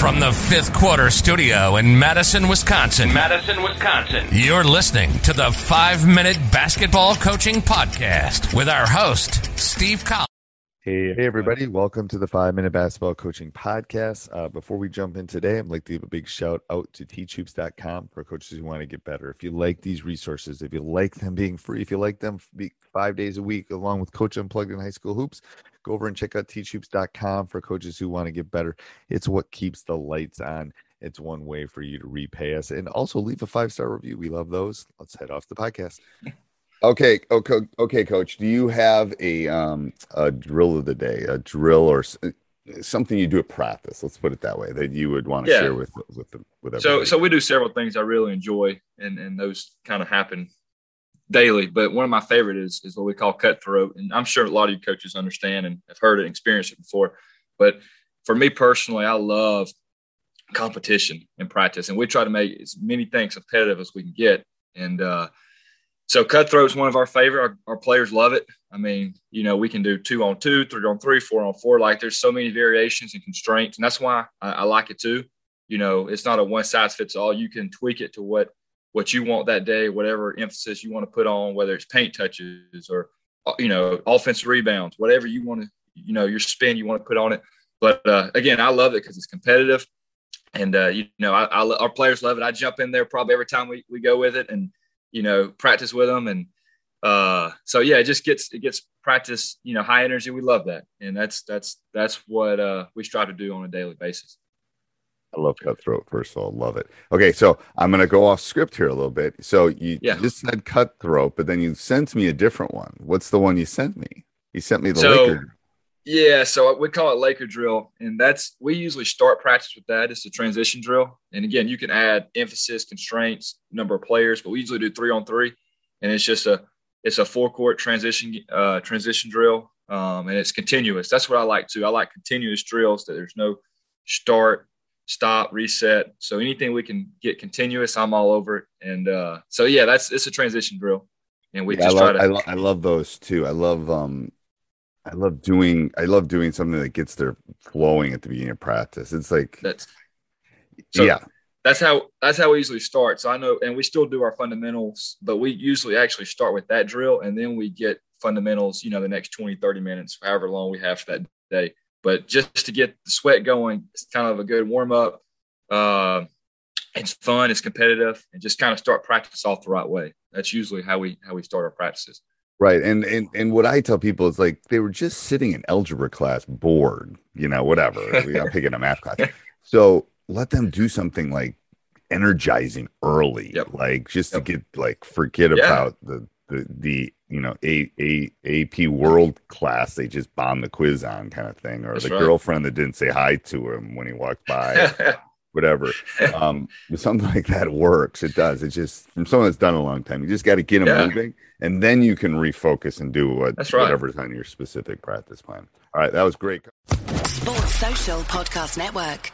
From the fifth quarter studio in Madison, Wisconsin. Madison, Wisconsin. You're listening to the five minute basketball coaching podcast with our host, Steve Collins. Hey, hey, everybody. Welcome to the five minute basketball coaching podcast. Uh, before we jump in today, I'd like to give a big shout out to teachhoops.com for coaches who want to get better. If you like these resources, if you like them being free, if you like them five days a week, along with Coach Unplugged in High School Hoops, go over and check out teachhoops.com for coaches who want to get better. It's what keeps the lights on. It's one way for you to repay us and also leave a five star review. We love those. Let's head off the podcast. Okay, okay, okay, coach. Do you have a um a drill of the day, a drill or something you do at practice? Let's put it that way that you would want to yeah. share with with the, with everybody. So, so we do several things I really enjoy, and and those kind of happen daily. But one of my favorite is is what we call cutthroat, and I'm sure a lot of you coaches understand and have heard it, experienced it before. But for me personally, I love competition in practice, and we try to make as many things competitive as we can get, and uh, so is one of our favorite. Our, our, players love it. I mean, you know, we can do two on two, three on three, four on four. Like there's so many variations and constraints, and that's why I, I like it too. You know, it's not a one size fits all. You can tweak it to what what you want that day, whatever emphasis you want to put on, whether it's paint touches or you know offensive rebounds, whatever you want to, you know, your spin you want to put on it. But uh, again, I love it because it's competitive, and uh, you know, I, I, our players love it. I jump in there probably every time we, we go with it, and you know, practice with them. And uh, so, yeah, it just gets, it gets practice, you know, high energy. We love that. And that's, that's, that's what uh, we strive to do on a daily basis. I love cutthroat. First of all, love it. Okay, so I'm going to go off script here a little bit. So you yeah. just said cutthroat, but then you sent me a different one. What's the one you sent me? You sent me the so, Laker yeah, so we call it Laker drill, and that's we usually start practice with that. It's a transition drill, and again, you can add emphasis, constraints, number of players, but we usually do three on three, and it's just a it's a four court transition uh, transition drill, um, and it's continuous. That's what I like too. I like continuous drills that there's no start, stop, reset. So anything we can get continuous, I'm all over it. And uh, so yeah, that's it's a transition drill, and we yeah, just I love, try to. I, lo- I love those too. I love um I love doing I love doing something that gets their flowing at the beginning of practice. It's like that's so yeah. That's how that's how we usually start. So I know and we still do our fundamentals, but we usually actually start with that drill and then we get fundamentals, you know, the next 20, 30 minutes, however long we have for that day. But just to get the sweat going, it's kind of a good warm up. Uh, it's fun, it's competitive, and just kind of start practice off the right way. That's usually how we how we start our practices. Right. And, and and what I tell people is like they were just sitting in algebra class bored, you know, whatever. we are picking a math class. So let them do something like energizing early, yep. like just yep. to get like forget yeah. about the the the you know a a AP world class they just bombed the quiz on kind of thing, or That's the right. girlfriend that didn't say hi to him when he walked by. whatever. Um, something like that works. It does. It's just from someone that's done a long time. You just got to get them yeah. moving, and then you can refocus and do what, right. whatever's on your specific practice plan. All right, that was great. Sports Social Podcast Network.